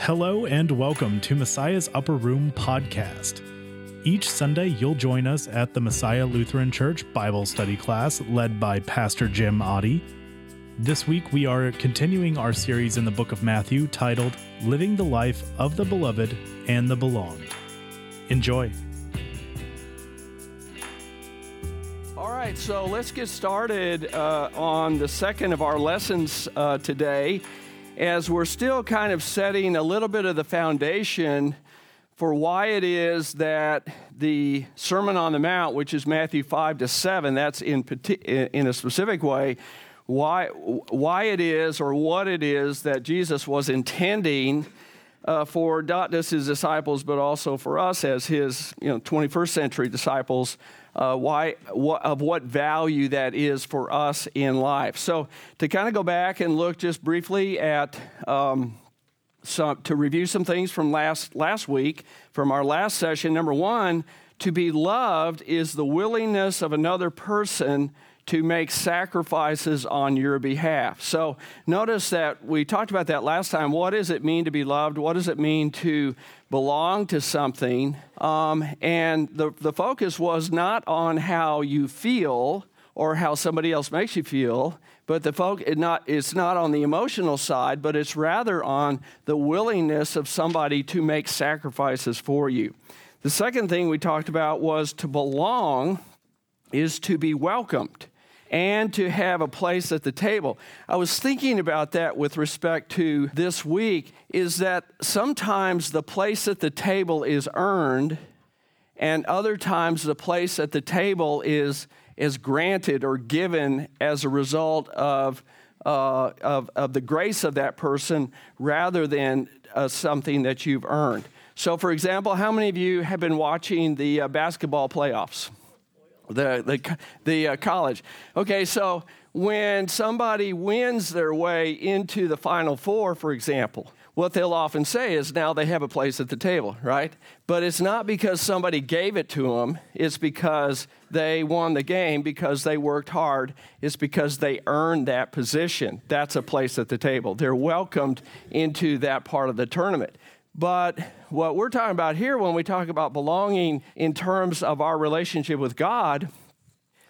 Hello and welcome to Messiah's Upper Room podcast. Each Sunday, you'll join us at the Messiah Lutheran Church Bible study class led by Pastor Jim Oddie. This week, we are continuing our series in the book of Matthew titled Living the Life of the Beloved and the Belonged. Enjoy. All right, so let's get started uh, on the second of our lessons uh, today as we're still kind of setting a little bit of the foundation for why it is that the Sermon on the Mount, which is Matthew 5 to 7, that's in, in a specific way, why, why it is or what it is that Jesus was intending uh, for not just his disciples, but also for us as his you know, 21st century disciples uh, why, wh- of what value that is for us in life. So, to kind of go back and look just briefly at um, some, to review some things from last, last week, from our last session, number one, to be loved is the willingness of another person to make sacrifices on your behalf. So notice that we talked about that last time. What does it mean to be loved? What does it mean to belong to something? Um, and the, the focus was not on how you feel or how somebody else makes you feel, but the focus it not, it's not on the emotional side, but it's rather on the willingness of somebody to make sacrifices for you. The second thing we talked about was to belong is to be welcomed and to have a place at the table. I was thinking about that with respect to this week is that sometimes the place at the table is earned and other times the place at the table is is granted or given as a result of uh, of, of the grace of that person rather than uh, something that you've earned. So, for example, how many of you have been watching the uh, basketball playoffs? The, the, the uh, college. Okay, so when somebody wins their way into the Final Four, for example, what they'll often say is now they have a place at the table, right? But it's not because somebody gave it to them, it's because they won the game because they worked hard, it's because they earned that position. That's a place at the table. They're welcomed into that part of the tournament. But what we're talking about here when we talk about belonging in terms of our relationship with God,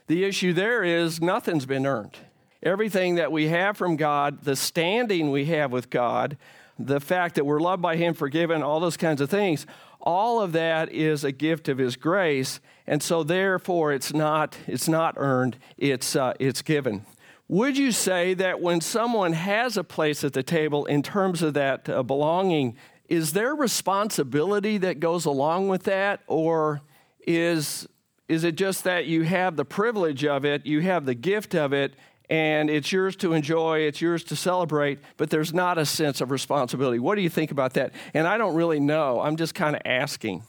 the issue there is nothing's been earned. Everything that we have from God, the standing we have with God, the fact that we're loved by Him, forgiven, all those kinds of things, all of that is a gift of His grace, and so therefore it's not it's not earned; it's uh, it's given. Would you say that when someone has a place at the table in terms of that uh, belonging, is there responsibility that goes along with that, or is, is it just that you have the privilege of it, you have the gift of it, and it's yours to enjoy, it's yours to celebrate, but there's not a sense of responsibility? What do you think about that? And I don't really know, I'm just kind of asking.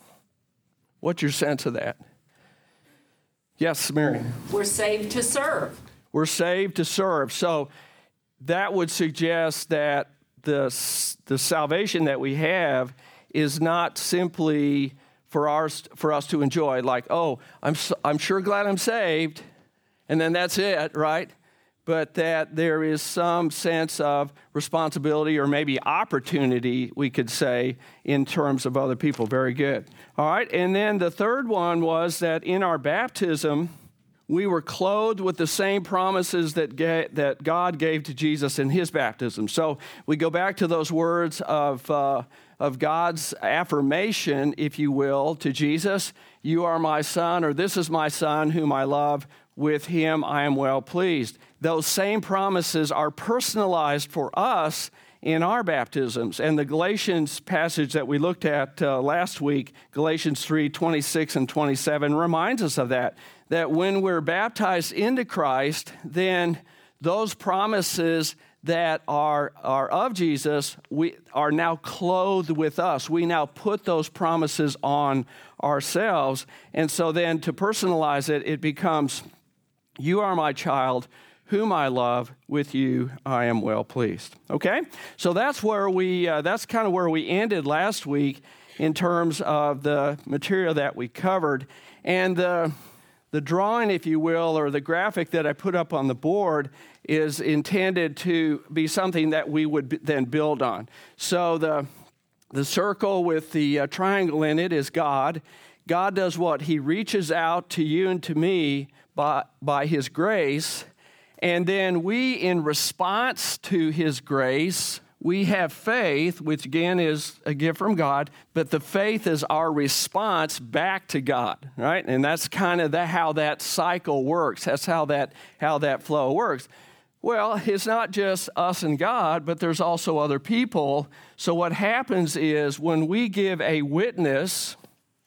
What's your sense of that? Yes, Mary. We're saved to serve. We're saved to serve. So that would suggest that the, the salvation that we have is not simply for, ours, for us to enjoy, like, oh, I'm, I'm sure glad I'm saved, and then that's it, right? But that there is some sense of responsibility or maybe opportunity, we could say, in terms of other people. Very good. All right, and then the third one was that in our baptism, we were clothed with the same promises that, ga- that God gave to Jesus in his baptism. So we go back to those words of, uh, of God's affirmation, if you will, to Jesus You are my son, or this is my son whom I love. With him I am well pleased. Those same promises are personalized for us in our baptisms. And the Galatians passage that we looked at uh, last week, Galatians 3 26 and 27, reminds us of that. That when we're baptized into Christ, then those promises that are, are of Jesus we are now clothed with us. We now put those promises on ourselves. And so then to personalize it, it becomes, You are my child whom I love, with you I am well pleased. Okay? So that's where we, uh, that's kind of where we ended last week in terms of the material that we covered. And the, the drawing, if you will, or the graphic that I put up on the board is intended to be something that we would then build on. So the, The circle with the uh, triangle in it is God. God does what? He reaches out to you and to me by, by His grace. And then we, in response to His grace, we have faith, which again is a gift from God, but the faith is our response back to God, right? And that's kind of the, how that cycle works. That's how that, how that flow works. Well, it's not just us and God, but there's also other people. So what happens is when we give a witness,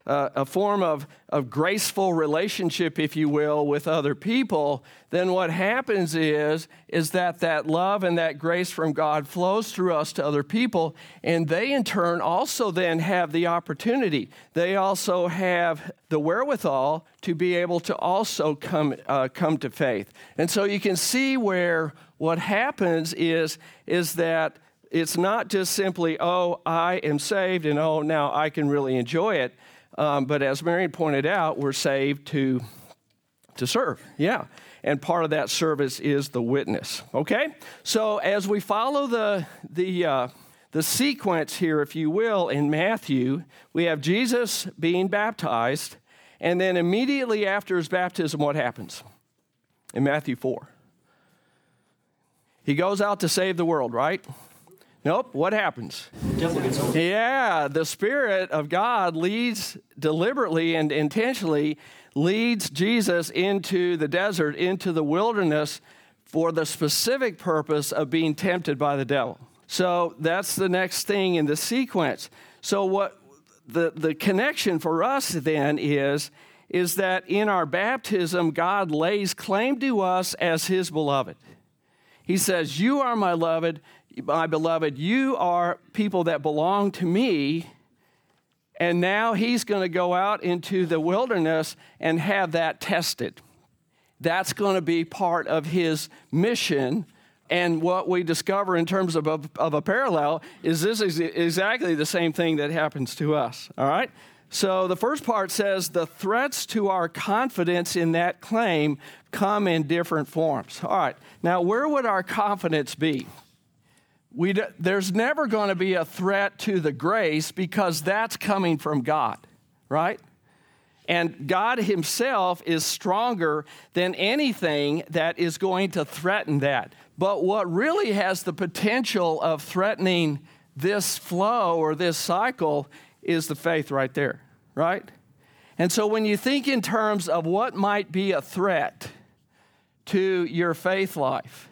uh, a form of, of graceful relationship, if you will, with other people, then what happens is, is that that love and that grace from God flows through us to other people, and they in turn also then have the opportunity. They also have the wherewithal to be able to also come, uh, come to faith. And so you can see where what happens is, is that it's not just simply, oh, I am saved and oh, now I can really enjoy it um, but as Marion pointed out, we're saved to, to serve. Yeah. And part of that service is the witness. Okay? So as we follow the, the, uh, the sequence here, if you will, in Matthew, we have Jesus being baptized. And then immediately after his baptism, what happens? In Matthew 4. He goes out to save the world, right? Nope. What happens? Yeah, the Spirit of God leads deliberately and intentionally leads Jesus into the desert, into the wilderness for the specific purpose of being tempted by the devil. So that's the next thing in the sequence. So what the, the connection for us then is is that in our baptism God lays claim to us as his beloved. He says, "You are my beloved, my beloved, you are people that belong to me. And now he's going to go out into the wilderness and have that tested. That's going to be part of his mission. And what we discover in terms of a, of a parallel is this is exactly the same thing that happens to us. All right? So the first part says the threats to our confidence in that claim come in different forms. All right. Now, where would our confidence be? We, there's never going to be a threat to the grace because that's coming from God, right? And God Himself is stronger than anything that is going to threaten that. But what really has the potential of threatening this flow or this cycle is the faith right there, right? And so when you think in terms of what might be a threat to your faith life,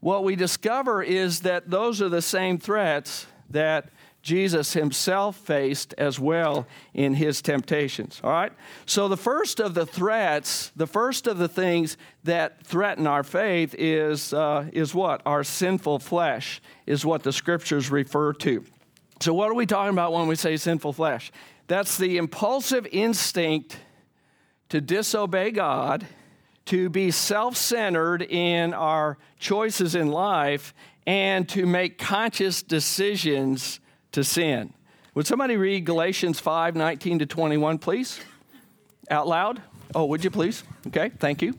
what we discover is that those are the same threats that Jesus himself faced as well in his temptations. All right? So, the first of the threats, the first of the things that threaten our faith is, uh, is what? Our sinful flesh, is what the scriptures refer to. So, what are we talking about when we say sinful flesh? That's the impulsive instinct to disobey God to be self centered in our choices in life and to make conscious decisions to sin. Would somebody read Galatians 5 19 to 21, please? Out loud? Oh, would you please? Okay, thank you.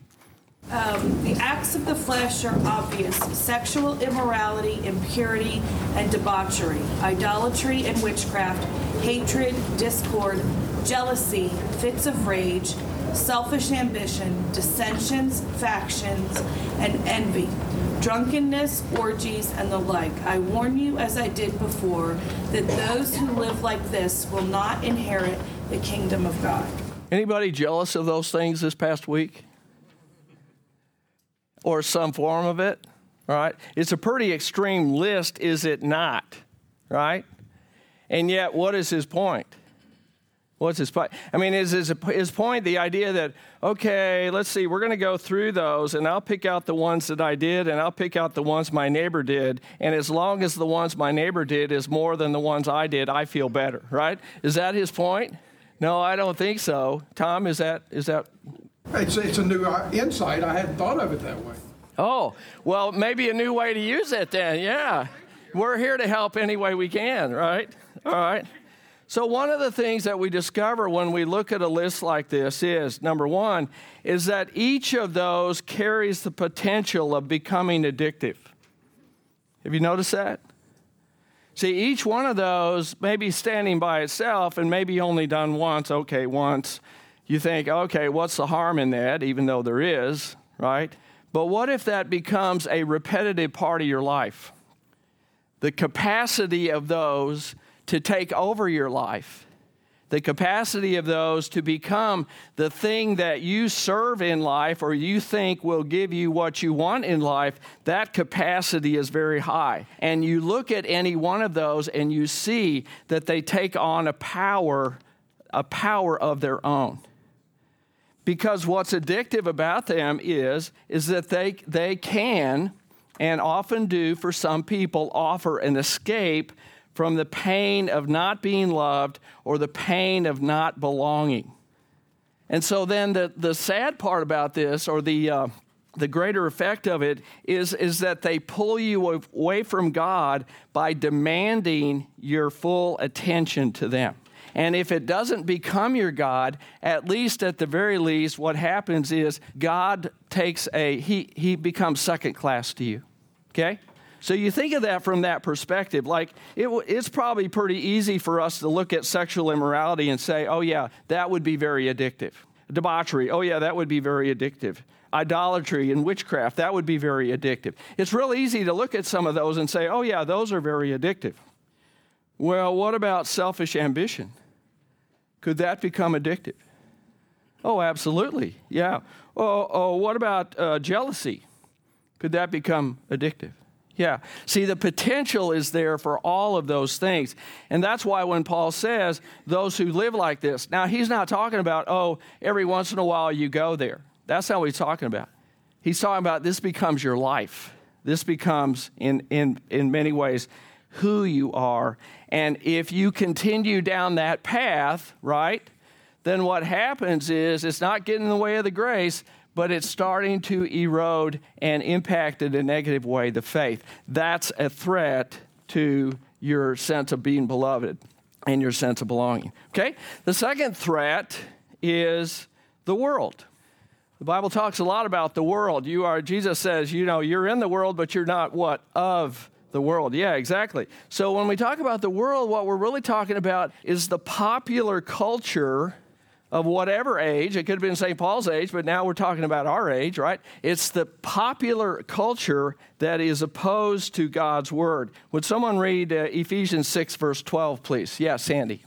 Um, the acts of the flesh are obvious sexual immorality, impurity, and debauchery, idolatry and witchcraft, hatred, discord, jealousy, fits of rage selfish ambition, dissensions, factions, and envy, drunkenness, orgies, and the like. I warn you, as I did before, that those who live like this will not inherit the kingdom of God. Anybody jealous of those things this past week? Or some form of it? Right? It's a pretty extreme list, is it not? Right? And yet, what is his point? What's his point? I mean, is his, his point the idea that, okay, let's see, we're going to go through those and I'll pick out the ones that I did and I'll pick out the ones my neighbor did. And as long as the ones my neighbor did is more than the ones I did, I feel better, right? Is that his point? No, I don't think so. Tom, is that, is that? It's, it's a new uh, insight. I hadn't thought of it that way. Oh, well, maybe a new way to use it then, yeah. We're here to help any way we can, right? All right. So, one of the things that we discover when we look at a list like this is number one, is that each of those carries the potential of becoming addictive. Have you noticed that? See, each one of those may be standing by itself and maybe only done once. Okay, once. You think, okay, what's the harm in that, even though there is, right? But what if that becomes a repetitive part of your life? The capacity of those to take over your life the capacity of those to become the thing that you serve in life or you think will give you what you want in life, that capacity is very high. And you look at any one of those and you see that they take on a power, a power of their own. Because what's addictive about them is, is that they, they can and often do for some people offer an escape from the pain of not being loved or the pain of not belonging. And so then the, the sad part about this, or the, uh, the greater effect of it, is, is that they pull you away from God by demanding your full attention to them. And if it doesn't become your God, at least at the very least, what happens is God takes a, he, he becomes second class to you. Okay? So you think of that from that perspective. Like, it, it's probably pretty easy for us to look at sexual immorality and say, oh, yeah, that would be very addictive. Debauchery, oh, yeah, that would be very addictive. Idolatry and witchcraft, that would be very addictive. It's real easy to look at some of those and say, oh, yeah, those are very addictive. Well, what about selfish ambition? Could that become addictive? Oh, absolutely. Yeah. Oh, oh what about uh, jealousy? Could that become addictive? Yeah. See, the potential is there for all of those things. And that's why when Paul says those who live like this, now he's not talking about, oh, every once in a while you go there. That's not what he's talking about. He's talking about this becomes your life. This becomes, in, in, in many ways, who you are. And if you continue down that path, right, then what happens is it's not getting in the way of the grace, but it's starting to erode and impact in a negative way the faith. That's a threat to your sense of being beloved and your sense of belonging. Okay? The second threat is the world. The Bible talks a lot about the world. You are, Jesus says, you know, you're in the world, but you're not what? Of the world. Yeah, exactly. So when we talk about the world, what we're really talking about is the popular culture of whatever age, it could have been St. Paul's age, but now we're talking about our age, right? It's the popular culture that is opposed to God's word. Would someone read uh, Ephesians 6, verse 12, please? Yes, Sandy.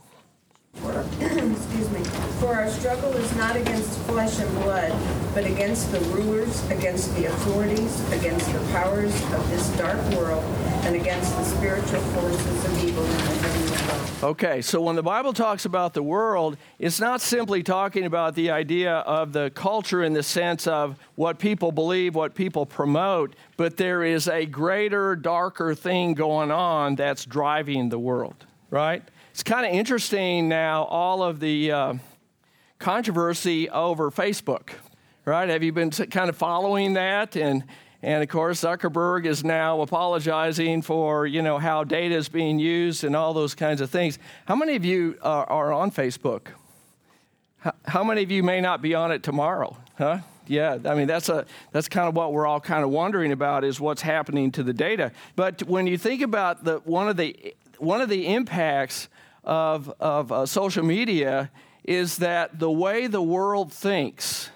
Excuse me. For our struggle is not against flesh and blood, but against the rulers, against the authorities, against the powers of this dark world, and against the spiritual forces of evil in the realms. Okay, so when the Bible talks about the world, it's not simply talking about the idea of the culture in the sense of what people believe, what people promote, but there is a greater, darker thing going on that's driving the world, right? It's kind of interesting now, all of the uh, controversy over Facebook, right? Have you been kind of following that? And and of course, Zuckerberg is now apologizing for you know how data is being used and all those kinds of things. How many of you are, are on Facebook? How, how many of you may not be on it tomorrow? Huh? Yeah, I mean that's a that's kind of what we're all kind of wondering about is what's happening to the data. But when you think about the one of the one of the impacts of of uh, social media is that the way the world thinks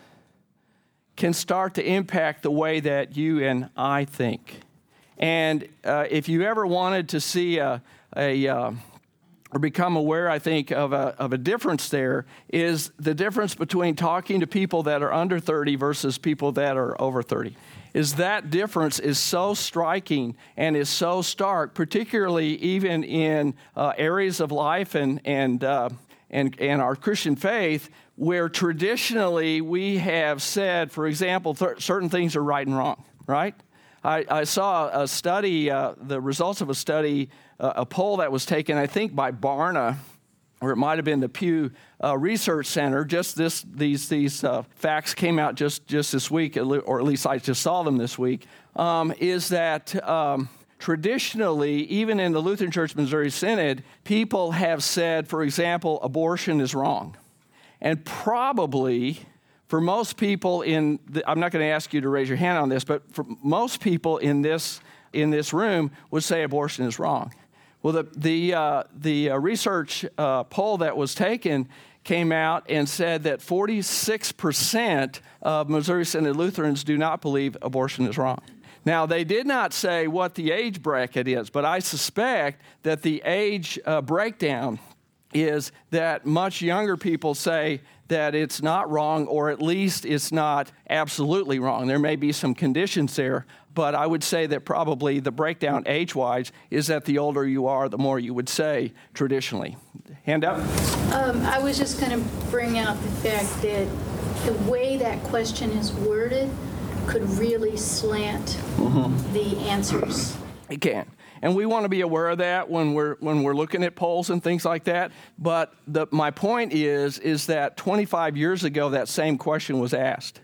can start to impact the way that you and I think. And uh, if you ever wanted to see a, a uh, or become aware, I think, of a, of a difference there is the difference between talking to people that are under 30 versus people that are over 30. Is that difference is so striking and is so stark, particularly even in uh, areas of life and, and, uh, and, and our Christian faith where traditionally we have said, for example, th- certain things are right and wrong, right? I, I saw a study, uh, the results of a study, uh, a poll that was taken, I think, by Barna, or it might have been the Pew uh, Research Center. Just this, these, these uh, facts came out just, just this week, or at least I just saw them this week. Um, is that um, traditionally, even in the Lutheran Church Missouri Synod, people have said, for example, abortion is wrong. And probably for most people in, the, I'm not going to ask you to raise your hand on this, but for most people in this, in this room would say abortion is wrong. Well, the, the, uh, the uh, research uh, poll that was taken came out and said that 46% of Missouri Synod Lutherans do not believe abortion is wrong. Now, they did not say what the age bracket is, but I suspect that the age uh, breakdown is that much younger people say that it's not wrong, or at least it's not absolutely wrong. There may be some conditions there, but I would say that probably the breakdown age wise is that the older you are, the more you would say traditionally. Hand up. Um, I was just going to bring out the fact that the way that question is worded could really slant the answers. It can. And we want to be aware of that when we're when we're looking at polls and things like that. But the, my point is is that 25 years ago that same question was asked.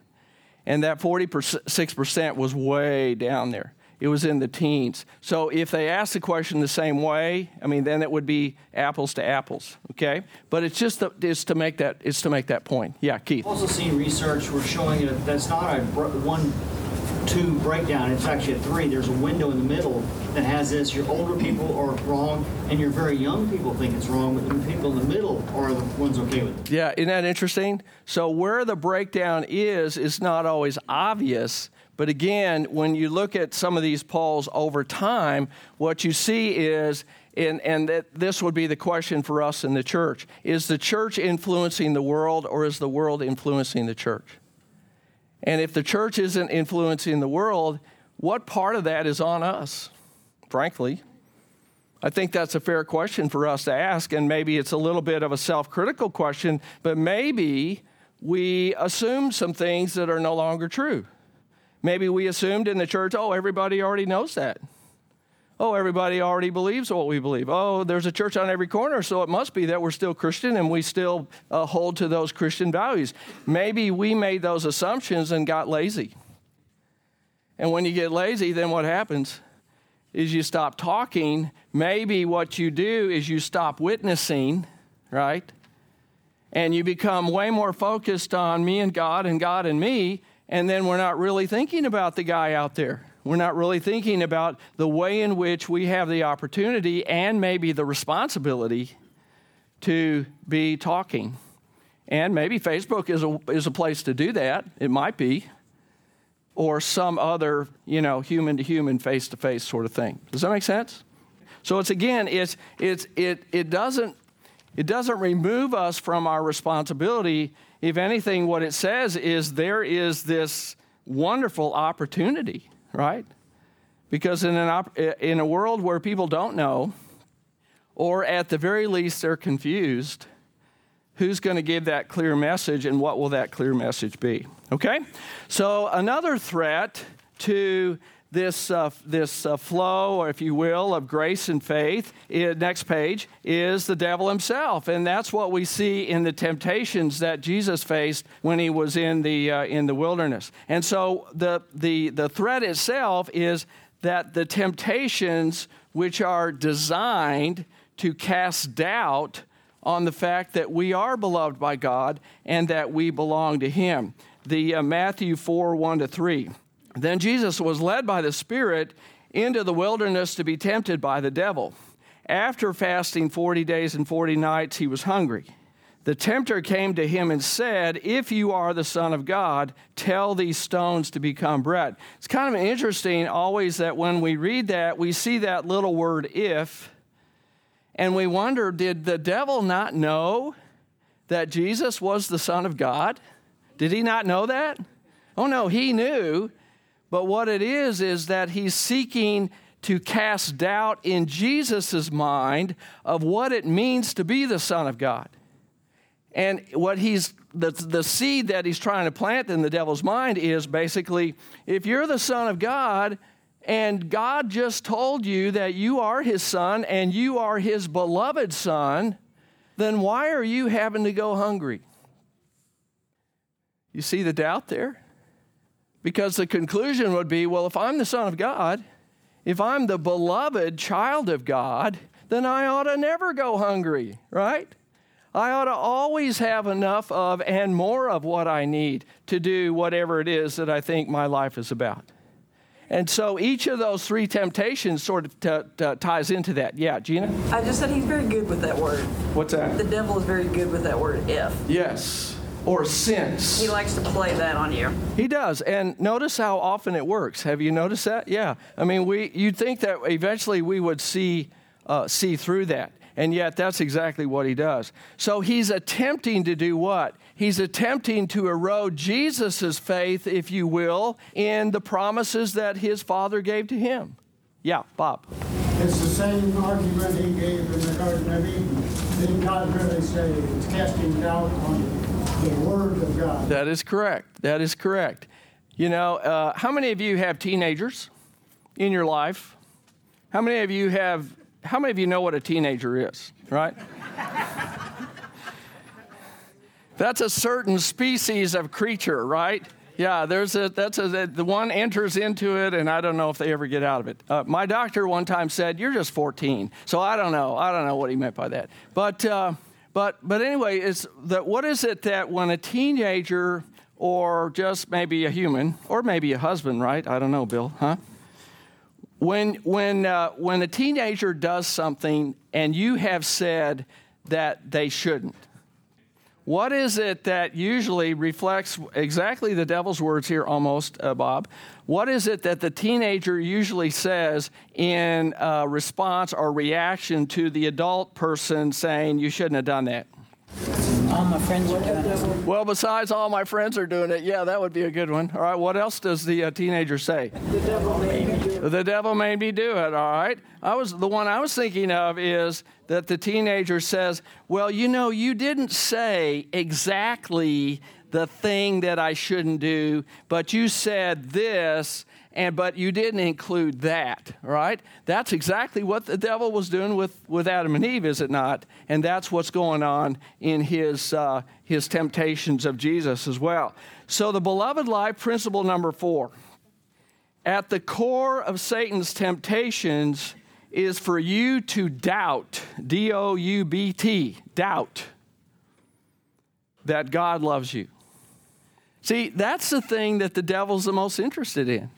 And that 46% was way down there. It was in the teens. So if they ask the question the same way, I mean, then it would be apples to apples, okay? But it's just the, it's to make that it's to make that point. Yeah, Keith. Also seen research we're showing that that's not a one two breakdown. It's actually a three. There's a window in the middle that has this. Your older people are wrong, and your very young people think it's wrong, but the people in the middle are the ones okay with it. Yeah, isn't that interesting? So where the breakdown is is not always obvious. But again, when you look at some of these polls over time, what you see is, and, and that this would be the question for us in the church is the church influencing the world or is the world influencing the church? And if the church isn't influencing the world, what part of that is on us, frankly? I think that's a fair question for us to ask, and maybe it's a little bit of a self critical question, but maybe we assume some things that are no longer true. Maybe we assumed in the church, oh, everybody already knows that. Oh, everybody already believes what we believe. Oh, there's a church on every corner, so it must be that we're still Christian and we still uh, hold to those Christian values. Maybe we made those assumptions and got lazy. And when you get lazy, then what happens is you stop talking. Maybe what you do is you stop witnessing, right? And you become way more focused on me and God and God and me and then we're not really thinking about the guy out there. We're not really thinking about the way in which we have the opportunity and maybe the responsibility to be talking. And maybe Facebook is a, is a place to do that. It might be. Or some other, you know, human to human, face to face sort of thing. Does that make sense? So it's again, it's, it's, it, it, doesn't, it doesn't remove us from our responsibility if anything, what it says is there is this wonderful opportunity, right? Because in, an op- in a world where people don't know, or at the very least they're confused, who's going to give that clear message and what will that clear message be? Okay? So, another threat to this, uh, this uh, flow, if you will, of grace and faith, it, next page, is the devil himself. And that's what we see in the temptations that Jesus faced when he was in the, uh, in the wilderness. And so the, the, the threat itself is that the temptations which are designed to cast doubt on the fact that we are beloved by God and that we belong to Him. The uh, Matthew 4 1 to 3. Then Jesus was led by the Spirit into the wilderness to be tempted by the devil. After fasting 40 days and 40 nights, he was hungry. The tempter came to him and said, If you are the Son of God, tell these stones to become bread. It's kind of interesting always that when we read that, we see that little word if, and we wonder, did the devil not know that Jesus was the Son of God? Did he not know that? Oh no, he knew. But what it is, is that he's seeking to cast doubt in Jesus' mind of what it means to be the Son of God. And what he's, the, the seed that he's trying to plant in the devil's mind is basically if you're the Son of God, and God just told you that you are his son and you are his beloved son, then why are you having to go hungry? You see the doubt there? Because the conclusion would be well, if I'm the Son of God, if I'm the beloved child of God, then I ought to never go hungry, right? I ought to always have enough of and more of what I need to do whatever it is that I think my life is about. And so each of those three temptations sort of t- t- ties into that. Yeah, Gina? I just said he's very good with that word. What's that? The devil is very good with that word if. Yes. Or since. He likes to play that on you. He does. And notice how often it works. Have you noticed that? Yeah. I mean, we you'd think that eventually we would see uh, see through that. And yet that's exactly what he does. So he's attempting to do what? He's attempting to erode Jesus' faith, if you will, in the promises that his father gave to him. Yeah, Bob. It's the same argument he gave in the Garden of Eden. Did God really say it's casting doubt on the of God? That is correct. That is correct. You know, uh, how many of you have teenagers in your life? How many of you have, how many of you know what a teenager is, right? That's a certain species of creature, right? Yeah, there's a that's a the one enters into it, and I don't know if they ever get out of it. Uh, my doctor one time said, "You're just 14," so I don't know. I don't know what he meant by that. But uh, but but anyway, is that what is it that when a teenager or just maybe a human or maybe a husband, right? I don't know, Bill, huh? When when uh, when a teenager does something and you have said that they shouldn't what is it that usually reflects exactly the devil's words here, almost, uh, Bob? What is it that the teenager usually says in uh, response or reaction to the adult person saying, You shouldn't have done that? All my friends are doing it. Well, besides all my friends are doing it, yeah, that would be a good one. All right, what else does the uh, teenager say? The devil made me do it. The devil made me do it, all right? I was the one I was thinking of is that the teenager says, "Well, you know, you didn't say exactly the thing that I shouldn't do, but you said this and but you didn't include that, right? That's exactly what the devil was doing with, with Adam and Eve, is it not? And that's what's going on in his uh, his temptations of Jesus as well. So the beloved life principle number four. At the core of Satan's temptations is for you to doubt, D O U B T, doubt that God loves you. See, that's the thing that the devil's the most interested in.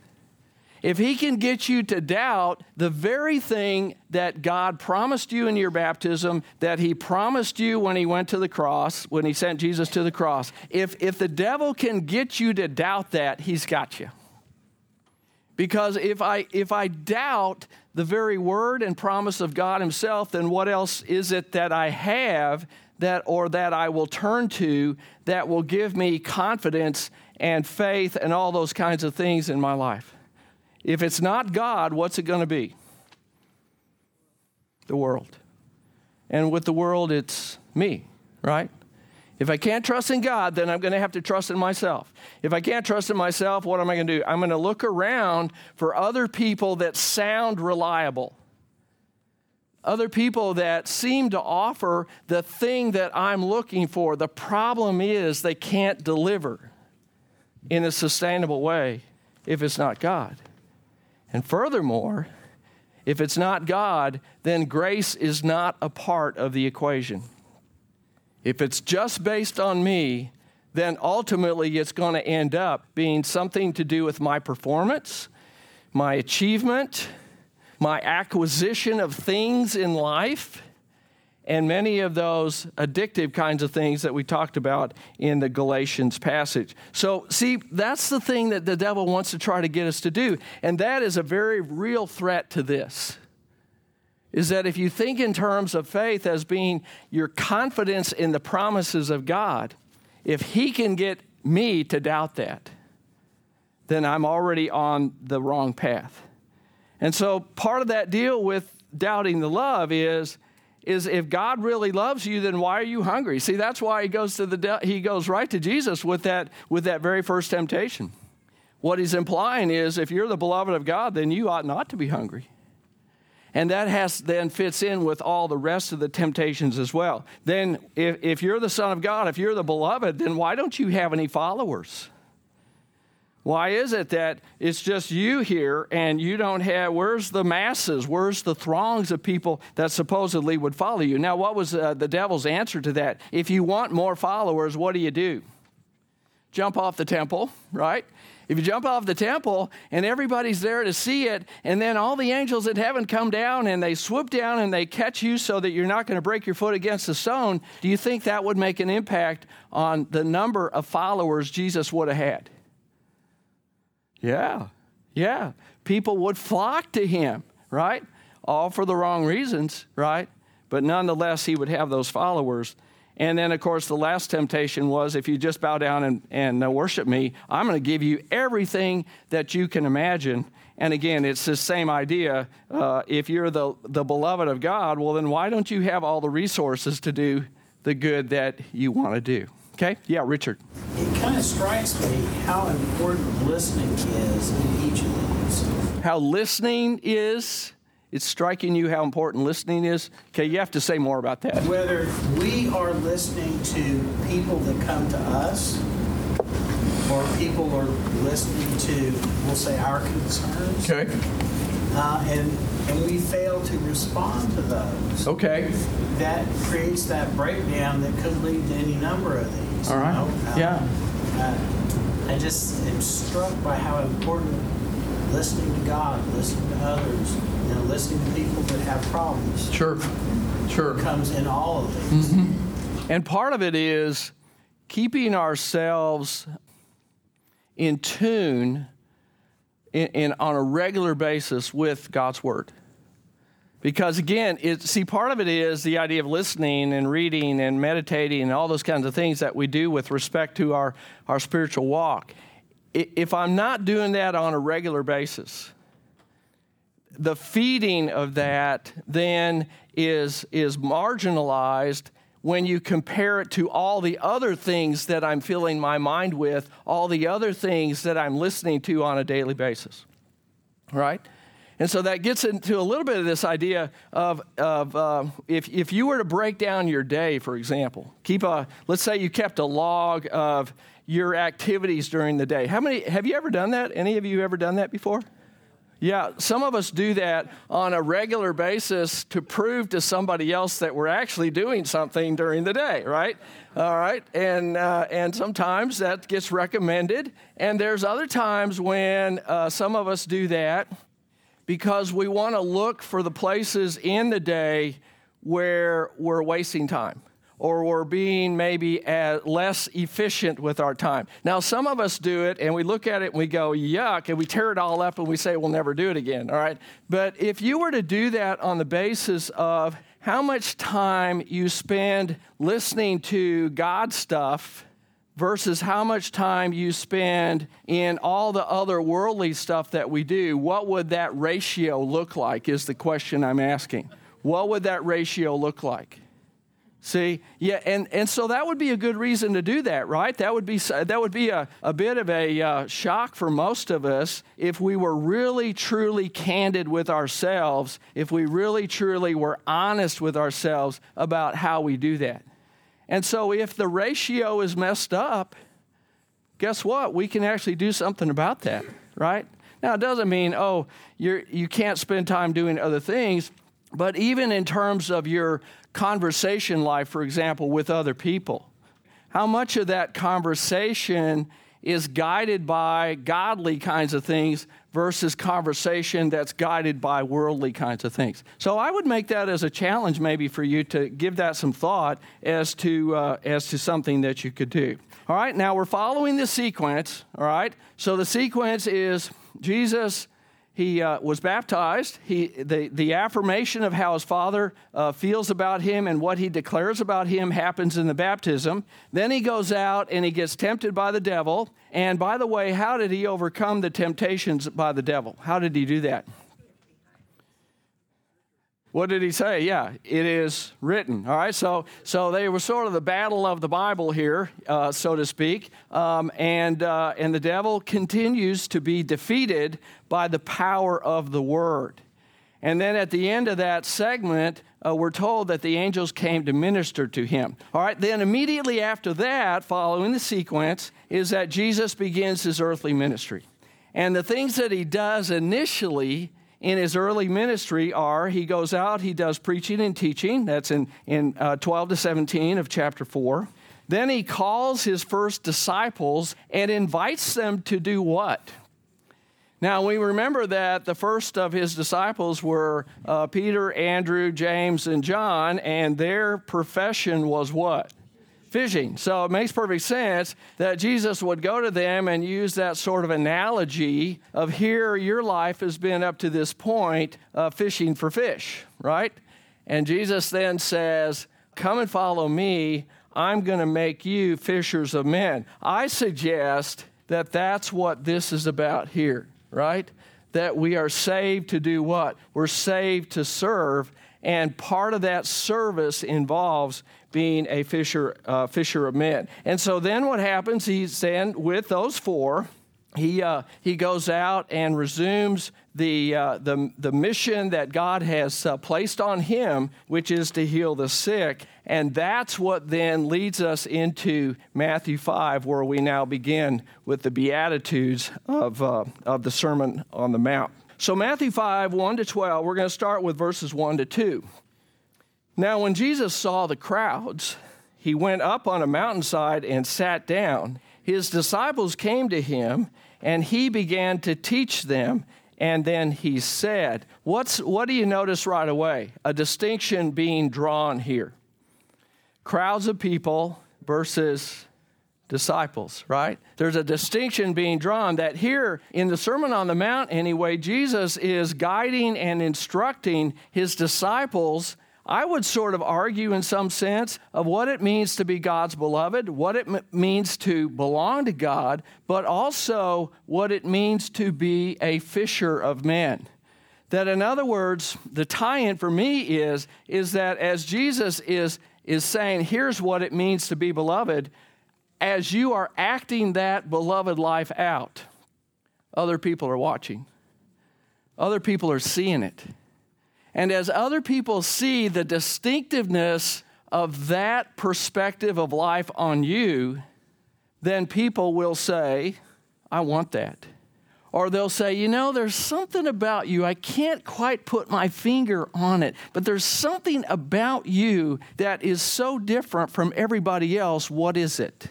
If he can get you to doubt the very thing that God promised you in your baptism, that he promised you when he went to the cross, when he sent Jesus to the cross, if, if the devil can get you to doubt that, he's got you. Because if I, if I doubt the very word and promise of God himself, then what else is it that I have that or that I will turn to that will give me confidence and faith and all those kinds of things in my life? If it's not God, what's it going to be? The world. And with the world, it's me, right? If I can't trust in God, then I'm going to have to trust in myself. If I can't trust in myself, what am I going to do? I'm going to look around for other people that sound reliable, other people that seem to offer the thing that I'm looking for. The problem is they can't deliver in a sustainable way if it's not God. And furthermore, if it's not God, then grace is not a part of the equation. If it's just based on me, then ultimately it's going to end up being something to do with my performance, my achievement, my acquisition of things in life, and many of those addictive kinds of things that we talked about in the Galatians passage. So, see, that's the thing that the devil wants to try to get us to do, and that is a very real threat to this. Is that if you think in terms of faith as being your confidence in the promises of God, if he can get me to doubt that, then I'm already on the wrong path. And so part of that deal with doubting the love is is if God really loves you, then why are you hungry? See, that's why he goes to the de- he goes right to Jesus with that with that very first temptation. What he's implying is if you're the beloved of God, then you ought not to be hungry. And that has then fits in with all the rest of the temptations as well. Then if, if you're the son of God, if you're the beloved, then why don't you have any followers? Why is it that it's just you here and you don't have, where's the masses? Where's the throngs of people that supposedly would follow you? Now, what was uh, the devil's answer to that? If you want more followers, what do you do? jump off the temple, right? If you jump off the temple and everybody's there to see it, and then all the angels in heaven come down and they swoop down and they catch you so that you're not going to break your foot against the stone, do you think that would make an impact on the number of followers Jesus would have had? Yeah, yeah. People would flock to him, right? All for the wrong reasons, right? But nonetheless, he would have those followers. And then, of course, the last temptation was if you just bow down and, and uh, worship me, I'm going to give you everything that you can imagine. And again, it's the same idea. Uh, if you're the, the beloved of God, well, then why don't you have all the resources to do the good that you want to do? Okay? Yeah, Richard. It kind of strikes me how important listening is in each of these. How listening is it's striking you how important listening is. Okay, you have to say more about that. Whether we are listening to people that come to us, or people are listening to, we'll say, our concerns. Okay. Uh, and and we fail to respond to those. Okay. That creates that breakdown that could lead to any number of these. All right. You know? uh, yeah. Uh, I just am struck by how important listening to God, listening to others, you know, listening to people that have problems. Sure, sure. Comes in all of these. Mm-hmm. And part of it is keeping ourselves in tune in, in, on a regular basis with God's Word. Because again, it, see, part of it is the idea of listening and reading and meditating and all those kinds of things that we do with respect to our, our spiritual walk. If I'm not doing that on a regular basis, the feeding of that then is, is marginalized when you compare it to all the other things that I'm filling my mind with, all the other things that I'm listening to on a daily basis. Right? And so that gets into a little bit of this idea of, of uh, if, if you were to break down your day, for example, keep a, let's say you kept a log of your activities during the day. How many, have you ever done that? Any of you ever done that before? Yeah, some of us do that on a regular basis to prove to somebody else that we're actually doing something during the day, right? All right, and uh, and sometimes that gets recommended, and there's other times when uh, some of us do that because we want to look for the places in the day where we're wasting time or we're being maybe uh, less efficient with our time. Now, some of us do it and we look at it and we go, yuck, and we tear it all up and we say we'll never do it again, all right? But if you were to do that on the basis of how much time you spend listening to God stuff, versus how much time you spend in all the other worldly stuff that we do, what would that ratio look like? Is the question I'm asking. What would that ratio look like? See, yeah, and, and so that would be a good reason to do that, right? That would be that would be a, a bit of a uh, shock for most of us if we were really truly candid with ourselves, if we really truly were honest with ourselves about how we do that. And so if the ratio is messed up, guess what? We can actually do something about that, right? Now it doesn't mean oh you're you can't spend time doing other things, but even in terms of your conversation life, for example, with other people. How much of that conversation is guided by godly kinds of things versus conversation that's guided by worldly kinds of things. So I would make that as a challenge maybe for you to give that some thought as to uh, as to something that you could do. All right, now we're following the sequence, all right? So the sequence is Jesus he uh, was baptized. He, the, the affirmation of how his father uh, feels about him and what he declares about him happens in the baptism. Then he goes out and he gets tempted by the devil. And by the way, how did he overcome the temptations by the devil? How did he do that? What did he say? Yeah, it is written. All right, so so they were sort of the battle of the Bible here, uh, so to speak, um, and uh, and the devil continues to be defeated by the power of the Word. And then at the end of that segment, uh, we're told that the angels came to minister to him. All right, then immediately after that, following the sequence, is that Jesus begins his earthly ministry. And the things that he does initially in his early ministry are he goes out, he does preaching and teaching. That's in, in uh, 12 to 17 of chapter 4. Then he calls his first disciples and invites them to do what? Now, we remember that the first of his disciples were uh, Peter, Andrew, James, and John, and their profession was what? Fishing. So it makes perfect sense that Jesus would go to them and use that sort of analogy of here, your life has been up to this point uh, fishing for fish, right? And Jesus then says, Come and follow me. I'm going to make you fishers of men. I suggest that that's what this is about here right? That we are saved to do what? We're saved to serve, and part of that service involves being a fisher, uh, fisher of men. And so then what happens? He's then with those four. He, uh, he goes out and resumes the, uh, the, the mission that God has uh, placed on him, which is to heal the sick. And that's what then leads us into Matthew 5, where we now begin with the Beatitudes of, uh, of the Sermon on the Mount. So, Matthew 5, 1 to 12, we're going to start with verses 1 to 2. Now, when Jesus saw the crowds, he went up on a mountainside and sat down. His disciples came to him, and he began to teach them. And then he said, What's, What do you notice right away? A distinction being drawn here crowds of people versus disciples, right? There's a distinction being drawn that here in the Sermon on the Mount, anyway, Jesus is guiding and instructing his disciples. I would sort of argue, in some sense, of what it means to be God's beloved, what it m- means to belong to God, but also what it means to be a fisher of men. That, in other words, the tie in for me is, is that as Jesus is is saying, here's what it means to be beloved. As you are acting that beloved life out, other people are watching, other people are seeing it. And as other people see the distinctiveness of that perspective of life on you, then people will say, I want that. Or they'll say, you know, there's something about you. I can't quite put my finger on it, but there's something about you that is so different from everybody else. What is it?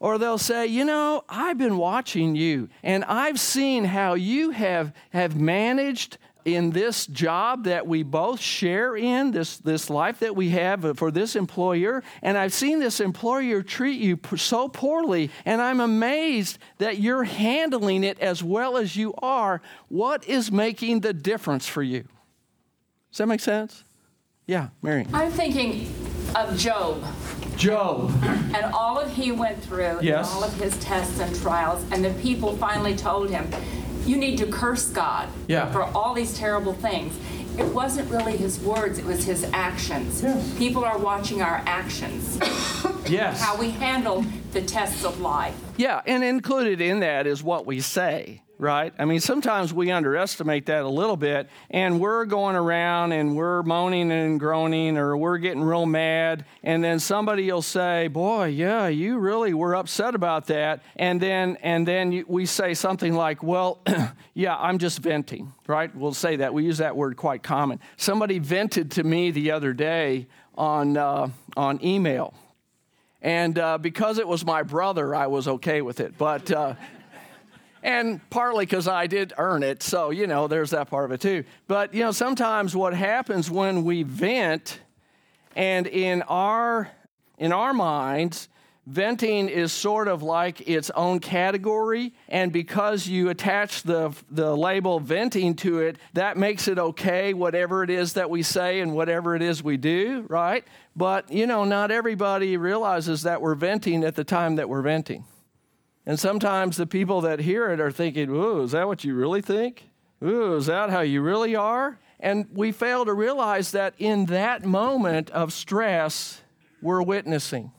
Or they'll say, you know, I've been watching you and I've seen how you have, have managed in this job that we both share in, this, this life that we have for this employer, and I've seen this employer treat you so poorly, and I'm amazed that you're handling it as well as you are. What is making the difference for you? Does that make sense? Yeah, Mary. I'm thinking of Job. Job. And all of he went through, yes. and all of his tests and trials, and the people finally told him, you need to curse God yeah. for all these terrible things. It wasn't really his words, it was his actions. People are watching our actions. yes. How we handle the tests of life. Yeah, and included in that is what we say right? I mean, sometimes we underestimate that a little bit, and we're going around and we're moaning and groaning, or we're getting real mad, and then somebody will say, "Boy, yeah, you really were upset about that," and then and then we say something like, "Well, yeah, I'm just venting," right? We'll say that. We use that word quite common. Somebody vented to me the other day on uh, on email. And uh, because it was my brother, I was okay with it. But uh, and partly because I did earn it. So, you know, there's that part of it too. But, you know, sometimes what happens when we vent and in our in our minds, venting is sort of like its own category and because you attach the the label venting to it that makes it okay whatever it is that we say and whatever it is we do right but you know not everybody realizes that we're venting at the time that we're venting and sometimes the people that hear it are thinking, Ooh, is that what you really think? Ooh, is that how you really are? And we fail to realize that in that moment of stress, we're witnessing.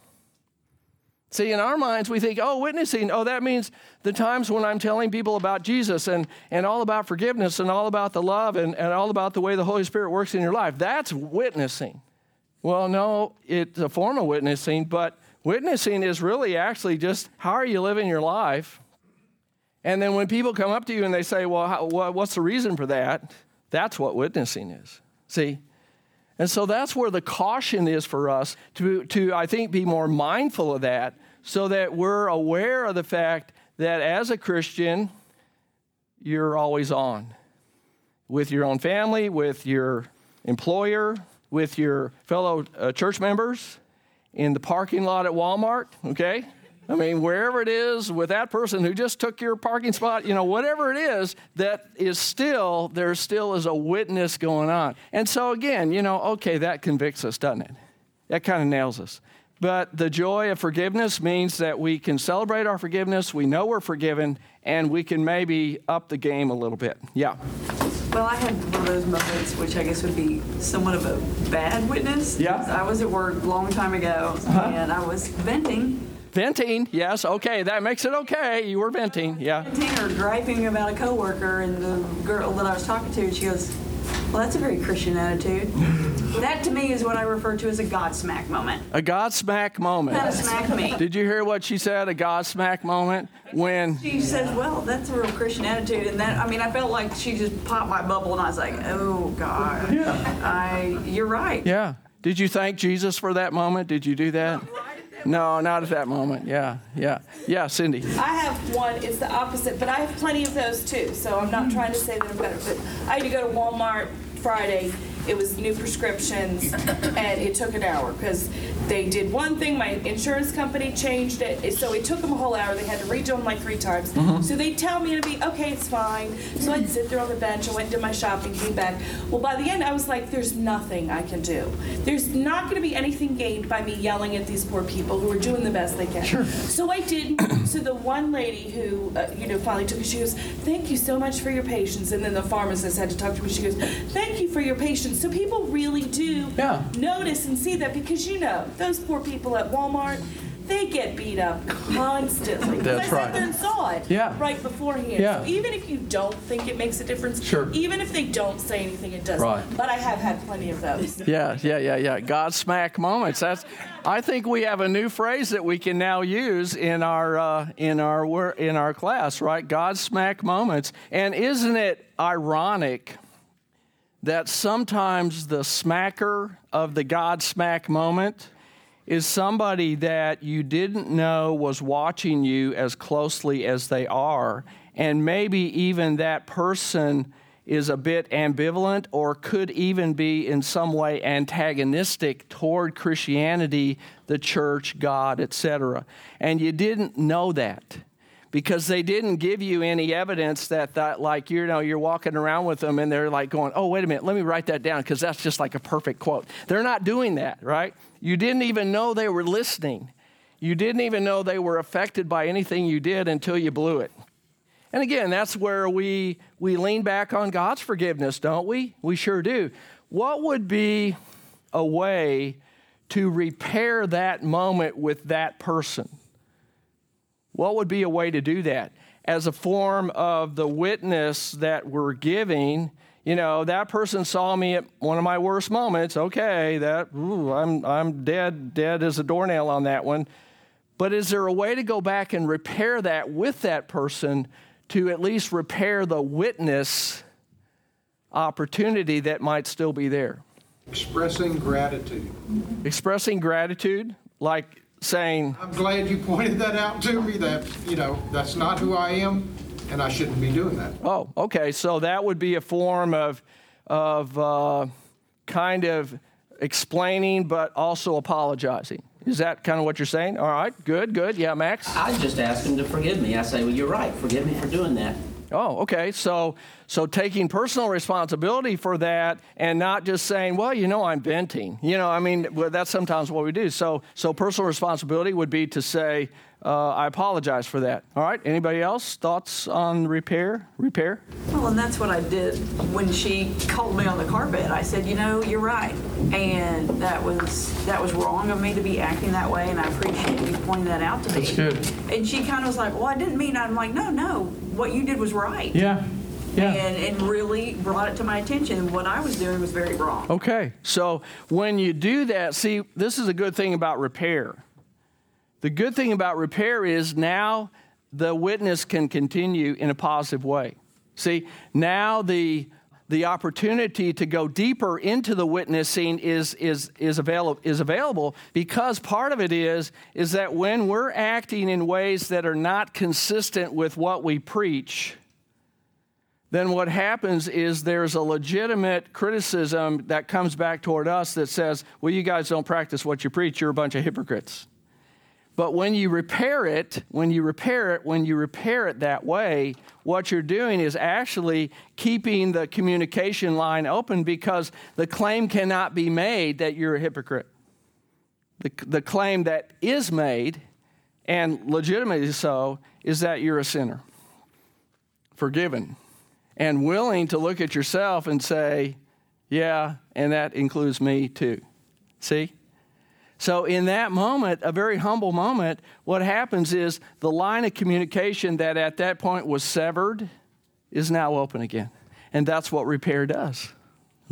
See, in our minds, we think, oh, witnessing, oh, that means the times when I'm telling people about Jesus and, and all about forgiveness and all about the love and, and all about the way the Holy Spirit works in your life. That's witnessing. Well, no, it's a form of witnessing, but Witnessing is really actually just how are you living your life? And then when people come up to you and they say, well, how, what's the reason for that? That's what witnessing is. See? And so that's where the caution is for us to, to, I think, be more mindful of that so that we're aware of the fact that as a Christian, you're always on with your own family, with your employer, with your fellow uh, church members, in the parking lot at Walmart, okay? I mean, wherever it is with that person who just took your parking spot, you know, whatever it is, that is still, there still is a witness going on. And so, again, you know, okay, that convicts us, doesn't it? That kind of nails us. But the joy of forgiveness means that we can celebrate our forgiveness, we know we're forgiven, and we can maybe up the game a little bit. Yeah. Well, I had one of those moments, which I guess would be somewhat of a bad witness. Yeah. I was at work a long time ago, Uh-huh. and I was venting, Venting, yes, okay, that makes it okay. You were venting, yeah. venting or griping about a coworker, and the girl that I was talking to, she goes, "Well, that's a very Christian attitude." that to me is what I refer to as a Godsmack moment. A Godsmack moment. Kinda smacked me. Did you hear what she said? A Godsmack moment when She says, "Well, that's a real Christian attitude," and that I mean, I felt like she just popped my bubble, and I was like, "Oh God, yeah. I, you're right." Yeah. Did you thank Jesus for that moment? Did you do that? No, not at that moment. Yeah, yeah. Yeah, Cindy. I have one, it's the opposite, but I have plenty of those too, so I'm not trying to say that I'm better. But I had to go to Walmart Friday. It was new prescriptions, and it took an hour because they did one thing. My insurance company changed it, so it took them a whole hour. They had to redo them like three times. Mhm. So they tell me to be okay, it's fine. So I'd sit there on the bench. I went and did my shopping, came back. Well, by the end, I was like, "There's nothing I can do. There's not going to be anything gained by me yelling at these poor people who are doing the best they can." Sure. So I did. so the one lady who, uh, you know, finally took it, she goes, "Thank you so much for your patience." And then the pharmacist had to talk to me. She goes, "Thank you for your patience." So people really do notice and see that because you know those poor people at Walmart. They get beat up constantly. That's I right. sat there and saw it Yeah. right beforehand. Yeah. So even if you don't think it makes a difference, Sure. even if they don't say anything, it doesn't. Right. But I have had plenty of those. Yeah, yeah, yeah, yeah. Godsmack moments. That's. I think we have a new phrase that we can now use in our uh, in our wor- in our class, right? Godsmack moments. And isn't it ironic that sometimes the smacker of the God smack moment is somebody that you didn't know was watching you as closely as they are, and maybe even that person is a bit ambivalent or could even be in some way antagonistic toward Christianity, the church, God, etc. And you didn't know that because they didn't give you any evidence that that like you know you're walking around with them and they're like going oh wait a minute let me write that down because that's just like a perfect quote. They're not doing that right? You didn't even know they were listening. You didn't even know they were affected by anything you did until you blew it. And again that's where we we lean back on god's forgiveness don't we? We sure do. What would be a way to repair that moment with that person what would be a way to do that? As a form of the witness that we're giving, you know, that person saw me at one of my worst moments. Okay, that ooh, I'm I'm dead, dead as a doornail on that one. But is there a way to go back and repair that with that person to at least repair the witness opportunity that might still be there? Expressing gratitude. Expressing gratitude, like saying, I'm glad you pointed that out to me, that, you know, that's not who I am, and I shouldn't be doing that. Oh, okay. So that would be a form of, of uh, kind of explaining, but also apologizing. Is that kind of what you're saying? All right, good, good. Yeah, Max? I just ask him to forgive me. I say, well, you're right. Forgive me for doing that. Oh, okay. So, so taking personal responsibility for that, and not just saying, "Well, you know, I'm venting." You know, I mean, well, that's sometimes what we do. So, so personal responsibility would be to say, uh, "I apologize for that." All right. Anybody else thoughts on repair? Repair? Well, and that's what I did when she called me on the carpet. I said, you know, you're right, and that was that was wrong of me to be acting that way, and I appreciate you pointing that out to me. That's good. And she kind of was like, well, I didn't mean. I'm like, no, no, what you did was right. Yeah. Yeah. And, and really brought it to my attention. What I was doing was very wrong. Okay. So when you do that, see, this is a good thing about repair. The good thing about repair is now the witness can continue in a positive way. See, now the the opportunity to go deeper into the witnessing is, is, is, available, is available because part of it is, is that when we're acting in ways that are not consistent with what we preach, then what happens is there's a legitimate criticism that comes back toward us that says, well, you guys don't practice what you preach, you're a bunch of hypocrites. But when you repair it, when you repair it, when you repair it that way, what you're doing is actually keeping the communication line open because the claim cannot be made that you're a hypocrite. The, the claim that is made, and legitimately so, is that you're a sinner, forgiven, and willing to look at yourself and say, yeah, and that includes me too. See? So, in that moment, a very humble moment, what happens is the line of communication that at that point was severed is now open again. And that's what repair does.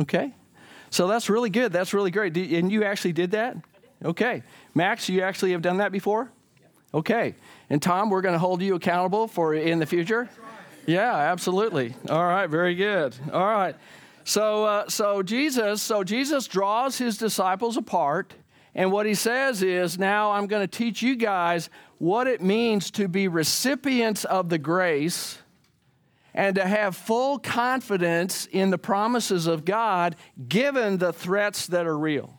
Okay? So, that's really good. That's really great. And you actually did that? Okay. Max, you actually have done that before? Okay. And Tom, we're going to hold you accountable for in the future? Yeah, absolutely. All right, very good. All right. So, uh, so Jesus, so Jesus draws his disciples apart and what he says is, now I'm going to teach you guys what it means to be recipients of the grace and to have full confidence in the promises of God given the threats that are real.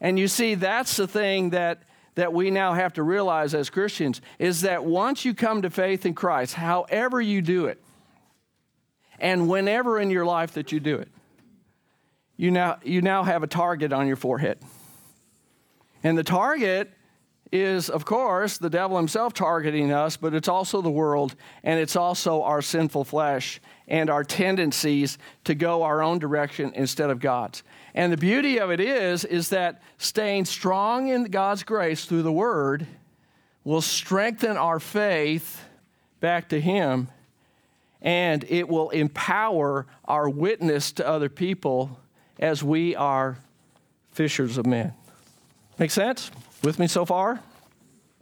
And you see, that's the thing that, that we now have to realize as Christians is that once you come to faith in Christ, however you do it, and whenever in your life that you do it, you now, you now have a target on your forehead. And the target is, of course, the devil himself targeting us, but it's also the world, and it's also our sinful flesh and our tendencies to go our own direction instead of God's. And the beauty of it is, is that staying strong in God's grace through the Word will strengthen our faith back to Him, and it will empower our witness to other people as we are fishers of men. Make sense? With me so far?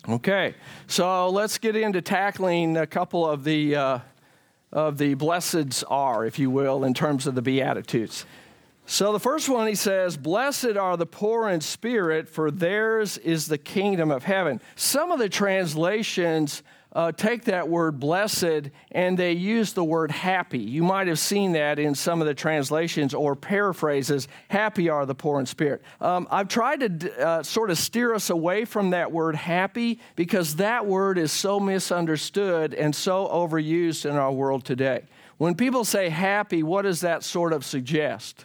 Okay, so let's get into tackling a couple of the uh, of the blesseds are, if you will, in terms of the beatitudes. So the first one he says, "Blessed are the poor in spirit, for theirs is the kingdom of heaven." Some of the translations uh, take that word blessed and they use the word happy. You might have seen that in some of the translations or paraphrases happy are the poor in spirit. Um, I've tried to uh, sort of steer us away from that word happy because that word is so misunderstood and so overused in our world today. When people say happy, what does that sort of suggest?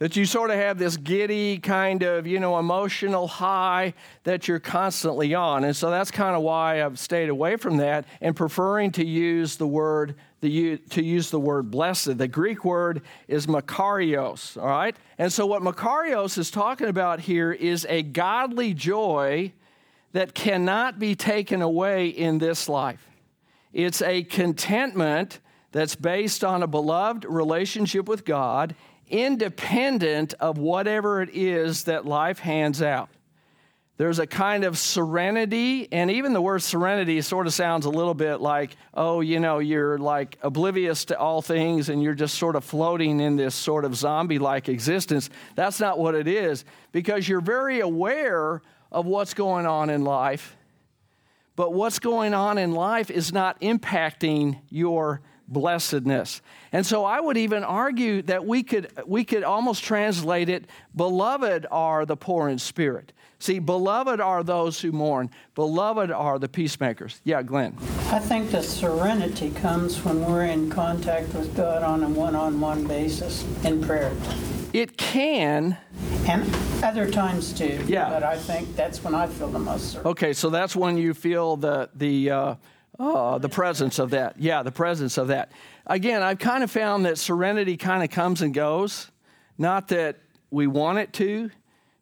That you sort of have this giddy kind of, you know, emotional high that you're constantly on. And so that's kind of why I've stayed away from that and preferring to use the word the, to use the word blessed. The Greek word is makarios, all right? And so what makarios is talking about here is a godly joy that cannot be taken away in this life. It's a contentment that's based on a beloved relationship with God independent of whatever it is that life hands out. There's a kind of serenity, and even the word serenity sort of sounds a little bit like, oh, you know, you're like oblivious to all things and you're just sort of floating in this sort of zombie like existence. That's not what it is, because you're very aware of what's going on in life, but what's going on in life is not impacting your blessedness. And so I would even argue that we could, we could almost translate it beloved are the poor in spirit. See, beloved are those who mourn, beloved are the peacemakers. Yeah, Glenn. I think the serenity comes when we're in contact with God on a one on one basis in prayer. It can. And other times too. Yeah. But I think that's when I feel the most certain. Okay, so that's when you feel the, the, uh, Oh, the presence of that. Yeah, the presence of that. Again, I've kind of found that serenity kind of comes and goes. Not that we want it to,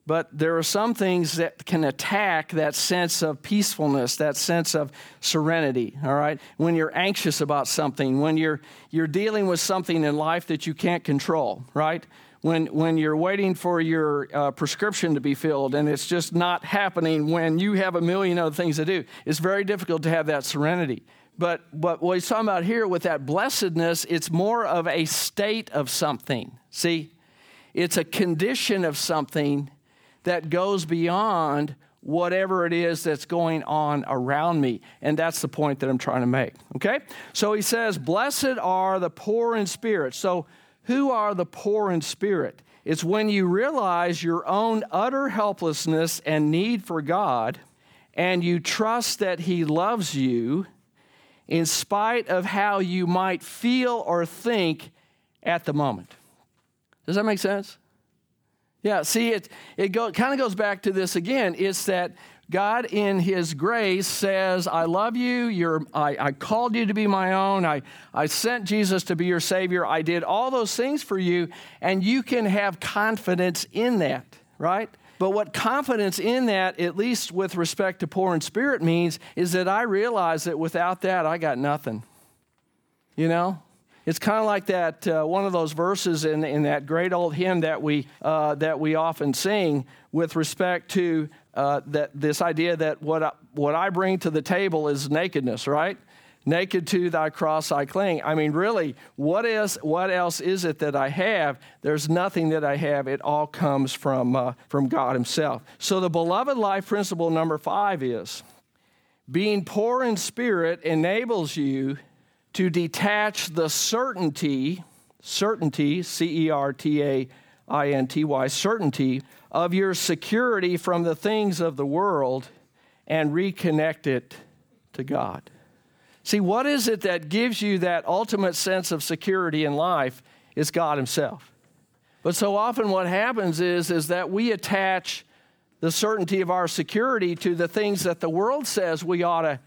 but there are some things that can attack that sense of peacefulness, that sense of serenity, all right? When you're anxious about something, when you're, you're dealing with something in life that you can't control, right? When, when you're waiting for your uh, prescription to be filled and it's just not happening when you have a million other things to do. It's very difficult to have that serenity. But, but what he's talking about here with that blessedness, it's more of a state of something. See, it's a condition of something that goes beyond whatever it is that's going on around me. And that's the point that I'm trying to make. Okay? So he says, Blessed are the poor in spirit. So, who are the poor in spirit? It's when you realize your own utter helplessness and need for God, and you trust that He loves you in spite of how you might feel or think at the moment. Does that make sense? Yeah, see, it, it go, kind of goes back to this again. It's that God, in His grace, says, I love you. You're, I, I called you to be my own. I, I sent Jesus to be your Savior. I did all those things for you, and you can have confidence in that, right? But what confidence in that, at least with respect to poor in spirit, means is that I realize that without that, I got nothing. You know? It's kind of like that uh, one of those verses in, in that great old hymn that we, uh, that we often sing with respect to uh, that, this idea that what I, what I bring to the table is nakedness, right? Naked to thy cross I cling. I mean, really, what is what else is it that I have? There's nothing that I have. It all comes from uh, from God Himself. So the beloved life principle number five is being poor in spirit enables you to detach the certainty, certainty, C E R T A I N T Y, certainty of your security from the things of the world and reconnect it to God. See, what is it that gives you that ultimate sense of security in life? Is God Himself. But so often what happens is, is that we attach the certainty of our security to the things that the world says we ought to,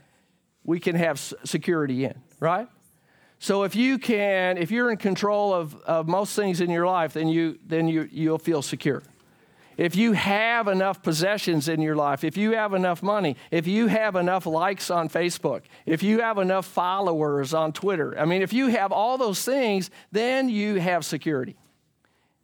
we can have security in, right? So if you can, if you're in control of, of most things in your life, then you then you you'll feel secure if you have enough possessions in your life, if you have enough money, if you have enough likes on Facebook, if you have enough followers on Twitter, I mean, if you have all those things, then you have security.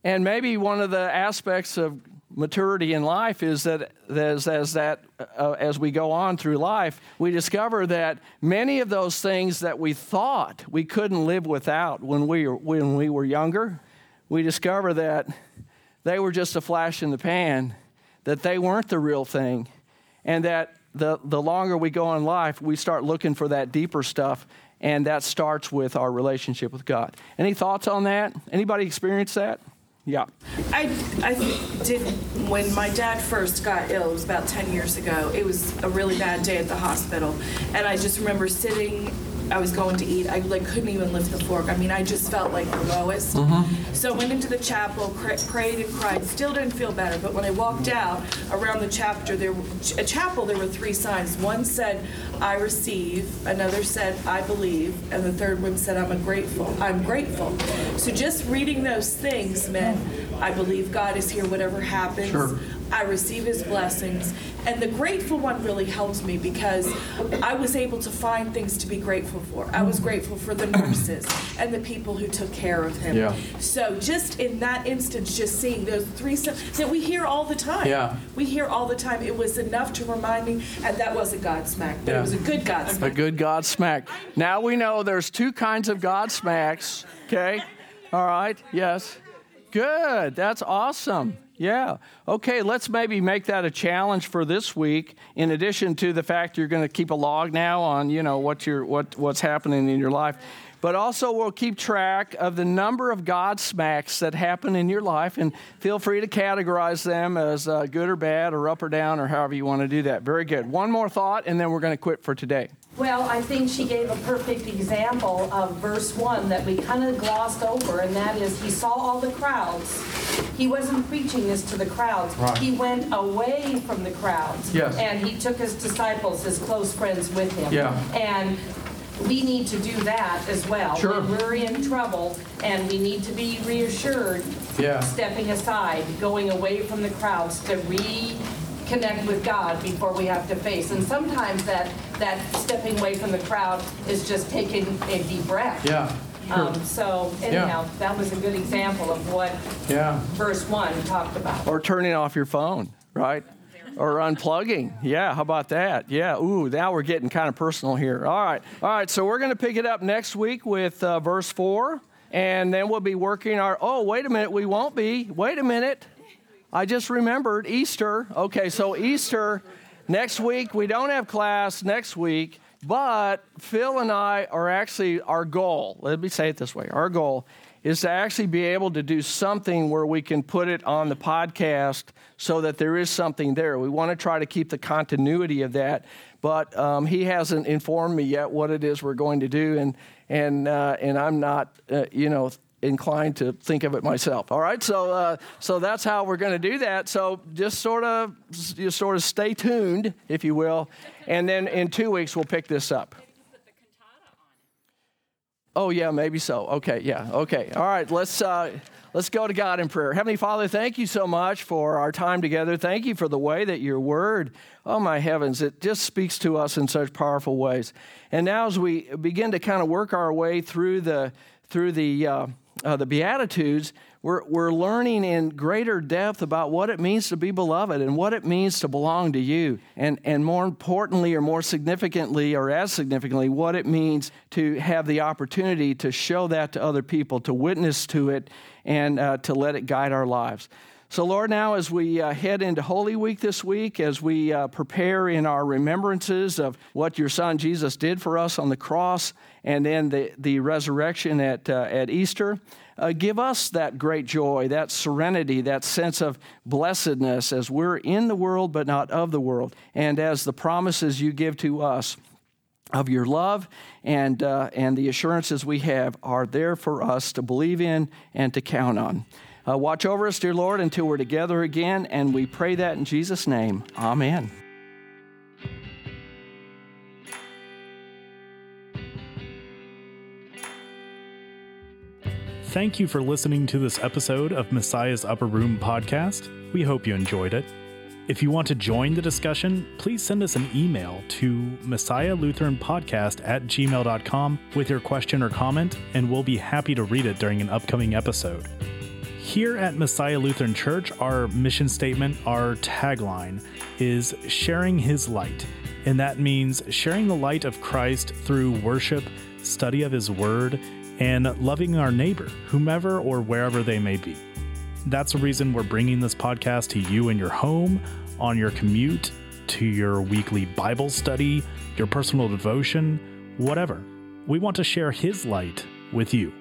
And maybe one of the aspects of maturity in life is that as, as that uh, as we go on through life we discover that many of those things that we thought we couldn't live without when we were, when we were younger we discover that they were just a flash in the pan, that they weren't the real thing, and that the, the longer we go in life, we start looking for that deeper stuff, and that starts with our relationship with God. Any thoughts on that? Anybody experience that? Yeah. I, I did, when my dad first got ill, it was about 10 years ago, it was a really bad day at the hospital. And I just remember sitting I was going to eat. I like couldn't even lift the fork. I mean, I just felt like the lowest. Mm-hmm. So I went into the chapel, cr- prayed and cried. Still didn't feel better. But when I walked out around the chapter, there a chapel, there were three signs. One said, "I receive." Another said, "I believe," and the third one said, "I'm a grateful." I'm grateful. So just reading those things meant I believe God is here, whatever happens. Sure. I receive his blessings. And the grateful one really helps me because I was able to find things to be grateful for. I was grateful for the nurses and the people who took care of him. Yeah. So just in that instance, just seeing those three that we hear all the time. Yeah. We hear all the time. It was enough to remind me, and that was a God smack, but yeah. it was a good God smack. A good God smack. Now we know there's two kinds of God smacks. Okay. All right. Yes. Good. That's awesome. Yeah. Okay, let's maybe make that a challenge for this week. In addition to the fact you're going to keep a log now on, you know, what your what what's happening in your life, but also we'll keep track of the number of God smacks that happen in your life, and feel free to categorize them as uh, good or bad, or up or down, or however you want to do that. Very good. One more thought, and then we're going to quit for today. Well, I think she gave a perfect example of verse 1 that we kind of glossed over, and that is he saw all the crowds. He wasn't preaching this to the crowds. Right. He went away from the crowds. Yes. And he took his disciples, his close friends with him. Yeah. And we need to do that as well. Sure. When we're in trouble and we need to be reassured, yeah. stepping aside, going away from the crowds to reconnect with God before we have to face. And sometimes that, that stepping away from the crowd is just taking a deep breath. Yeah. Um, so anyhow, yeah. that was a good example of what yeah. verse one talked about. Or turning off your phone, right? Or unplugging. Yeah, how about that? Yeah, ooh, now we're getting kind of personal here. All right, all right, so we're going to pick it up next week with uh, verse 4, and then we'll be working our. Oh, wait a minute, we won't be. Wait a minute. I just remembered Easter. Okay, so Easter next week, we don't have class next week, but Phil and I are actually, our goal, let me say it this way our goal is to actually be able to do something where we can put it on the podcast so that there is something there. We want to try to keep the continuity of that, but um, he hasn't informed me yet what it is we're going to do, and and uh, and I'm not, uh, you know. Inclined to think of it myself. All right, so uh, so that's how we're going to do that. So just sort of, you sort of stay tuned, if you will, and then in two weeks we'll pick this up. Oh yeah, maybe so. Okay, yeah, okay. All right, let's uh, let's go to God in prayer. Heavenly Father, thank you so much for our time together. Thank you for the way that your Word, oh my heavens, it just speaks to us in such powerful ways. And now, as we begin to kind of work our way through the through the uh, uh, the Beatitudes, we're, we're learning in greater depth about what it means to be beloved and what it means to belong to you. And, and more importantly, or more significantly, or as significantly, what it means to have the opportunity to show that to other people, to witness to it, and uh, to let it guide our lives. So, Lord, now as we uh, head into Holy Week this week, as we uh, prepare in our remembrances of what your Son Jesus did for us on the cross and then the, the resurrection at, uh, at Easter, uh, give us that great joy, that serenity, that sense of blessedness as we're in the world but not of the world, and as the promises you give to us of your love and, uh, and the assurances we have are there for us to believe in and to count on. Uh, watch over us, dear Lord, until we're together again, and we pray that in Jesus' name. Amen. Thank you for listening to this episode of Messiah's Upper Room podcast. We hope you enjoyed it. If you want to join the discussion, please send us an email to Messiah Lutheran Podcast at gmail.com with your question or comment, and we'll be happy to read it during an upcoming episode. Here at Messiah Lutheran Church, our mission statement, our tagline is sharing his light. And that means sharing the light of Christ through worship, study of his word, and loving our neighbor, whomever or wherever they may be. That's the reason we're bringing this podcast to you in your home, on your commute, to your weekly Bible study, your personal devotion, whatever. We want to share His light with you.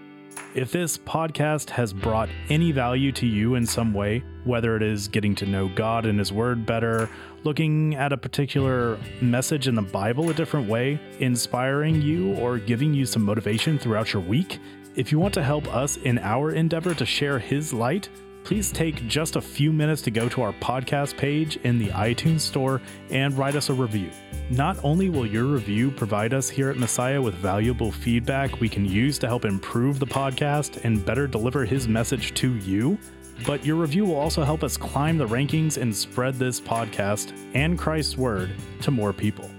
If this podcast has brought any value to you in some way, whether it is getting to know God and His Word better, looking at a particular message in the Bible a different way, inspiring you, or giving you some motivation throughout your week, if you want to help us in our endeavor to share His light, please take just a few minutes to go to our podcast page in the iTunes Store and write us a review. Not only will your review provide us here at Messiah with valuable feedback we can use to help improve the podcast and better deliver his message to you, but your review will also help us climb the rankings and spread this podcast and Christ's word to more people.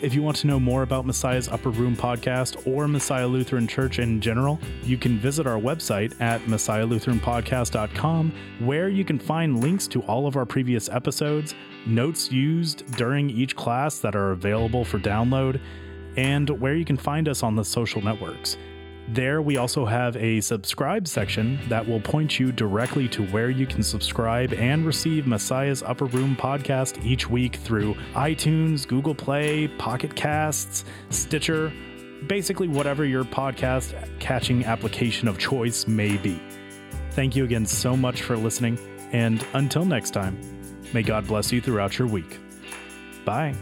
If you want to know more about Messiah's Upper Room podcast or Messiah Lutheran Church in general, you can visit our website at messiahlutheranpodcast.com, where you can find links to all of our previous episodes, notes used during each class that are available for download, and where you can find us on the social networks. There, we also have a subscribe section that will point you directly to where you can subscribe and receive Messiah's Upper Room podcast each week through iTunes, Google Play, Pocket Casts, Stitcher, basically whatever your podcast catching application of choice may be. Thank you again so much for listening, and until next time, may God bless you throughout your week. Bye.